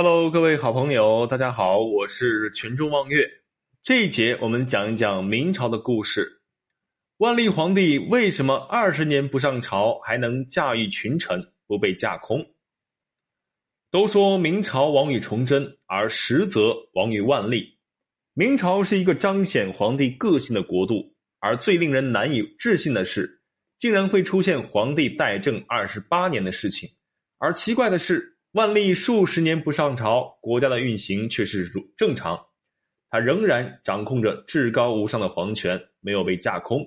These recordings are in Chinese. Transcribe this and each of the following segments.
Hello，各位好朋友，大家好，我是群众望月。这一节我们讲一讲明朝的故事。万历皇帝为什么二十年不上朝还能驾驭群臣，不被架空？都说明朝亡于崇祯，而实则亡于万历。明朝是一个彰显皇帝个性的国度，而最令人难以置信的是，竟然会出现皇帝代政二十八年的事情。而奇怪的是。万历数十年不上朝，国家的运行却是如正常，他仍然掌控着至高无上的皇权，没有被架空，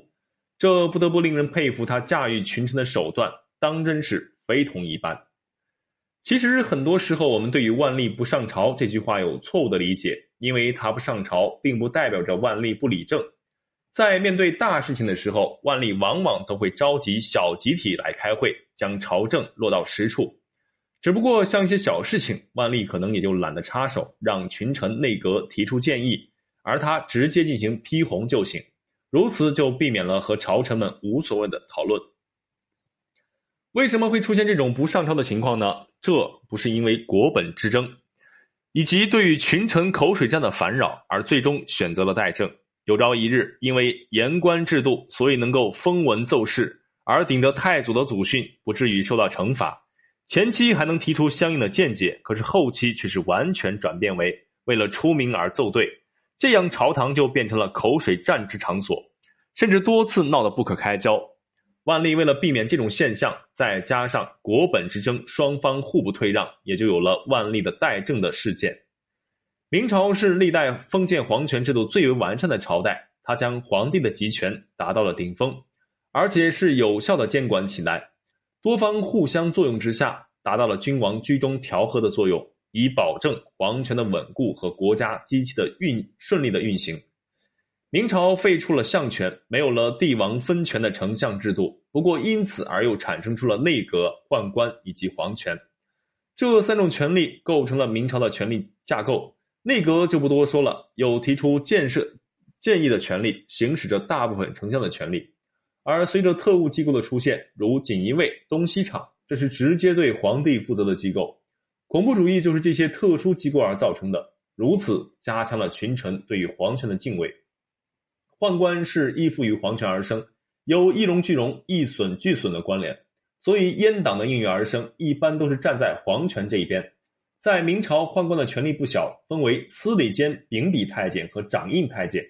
这不得不令人佩服他驾驭群臣的手段，当真是非同一般。其实很多时候，我们对于万历不上朝这句话有错误的理解，因为他不上朝，并不代表着万历不理政。在面对大事情的时候，万历往往都会召集小集体来开会，将朝政落到实处。只不过像一些小事情，万历可能也就懒得插手，让群臣内阁提出建议，而他直接进行批红就行，如此就避免了和朝臣们无所谓的讨论。为什么会出现这种不上朝的情况呢？这不是因为国本之争，以及对于群臣口水战的烦扰而最终选择了代政。有朝一日，因为言官制度，所以能够封文奏事，而顶着太祖的祖训，不至于受到惩罚。前期还能提出相应的见解，可是后期却是完全转变为为了出名而奏对，这样朝堂就变成了口水战之场所，甚至多次闹得不可开交。万历为了避免这种现象，再加上国本之争，双方互不退让，也就有了万历的代政的事件。明朝是历代封建皇权制度最为完善的朝代，它将皇帝的集权达到了顶峰，而且是有效的监管起来。多方互相作用之下，达到了君王居中调和的作用，以保证皇权的稳固和国家机器的运顺利的运行。明朝废除了相权，没有了帝王分权的丞相制度，不过因此而又产生出了内阁、宦官以及皇权，这三种权力构成了明朝的权力架构。内阁就不多说了，有提出建设建议的权利，行使着大部分丞相的权利。而随着特务机构的出现，如锦衣卫、东西厂，这是直接对皇帝负责的机构。恐怖主义就是这些特殊机构而造成的，如此加强了群臣对于皇权的敬畏。宦官是依附于皇权而生，有一荣俱荣、一损俱损的关联，所以阉党的应运而生，一般都是站在皇权这一边。在明朝，宦官的权力不小，分为司礼监、秉笔太监和掌印太监。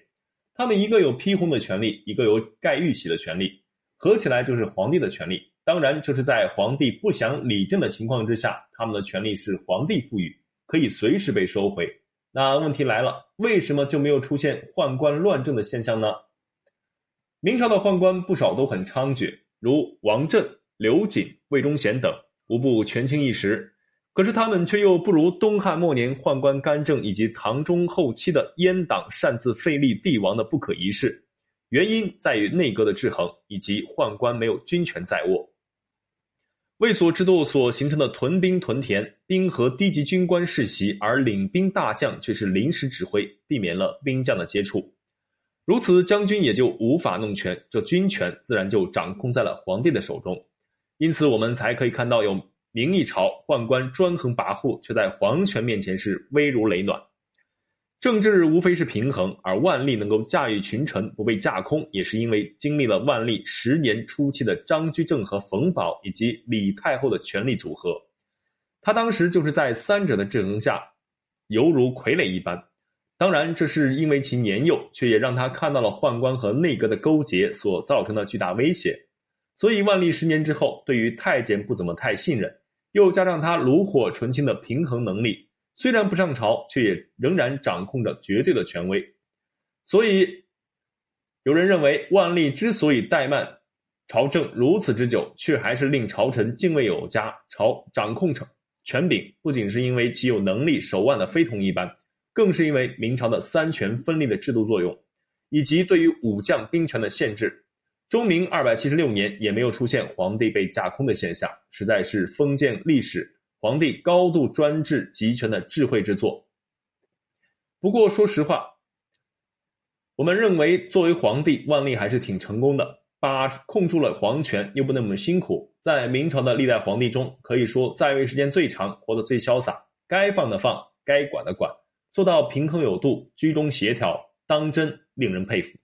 他们一个有批红的权利，一个有盖玉玺的权利，合起来就是皇帝的权利。当然，就是在皇帝不想理政的情况之下，他们的权利是皇帝赋予，可以随时被收回。那问题来了，为什么就没有出现宦官乱政的现象呢？明朝的宦官不少都很猖獗，如王振、刘瑾、魏忠贤等，无不权倾一时。可是他们却又不如东汉末年宦官干政以及唐中后期的阉党擅自废立帝王的不可一世，原因在于内阁的制衡以及宦官没有军权在握。卫所制度所形成的屯兵屯田，兵和低级军官世袭，而领兵大将却是临时指挥，避免了兵将的接触。如此，将军也就无法弄权，这军权自然就掌控在了皇帝的手中。因此，我们才可以看到有。明一朝宦官专横跋扈，却在皇权面前是危如累卵。政治无非是平衡，而万历能够驾驭群臣不被架空，也是因为经历了万历十年初期的张居正和冯保以及李太后的权力组合。他当时就是在三者的制衡下，犹如傀儡一般。当然，这是因为其年幼，却也让他看到了宦官和内阁的勾结所造成的巨大威胁。所以，万历十年之后，对于太监不怎么太信任。又加上他炉火纯青的平衡能力，虽然不上朝，却也仍然掌控着绝对的权威。所以，有人认为万历之所以怠慢朝政如此之久，却还是令朝臣敬畏有加，朝掌控权权柄，不仅是因为其有能力手腕的非同一般，更是因为明朝的三权分立的制度作用，以及对于武将兵权的限制。中明二百七十六年也没有出现皇帝被架空的现象，实在是封建历史皇帝高度专制集权的智慧之作。不过说实话，我们认为作为皇帝，万历还是挺成功的，把控住了皇权，又不那么辛苦。在明朝的历代皇帝中，可以说在位时间最长，活得最潇洒。该放的放，该管的管，做到平衡有度，居中协调，当真令人佩服。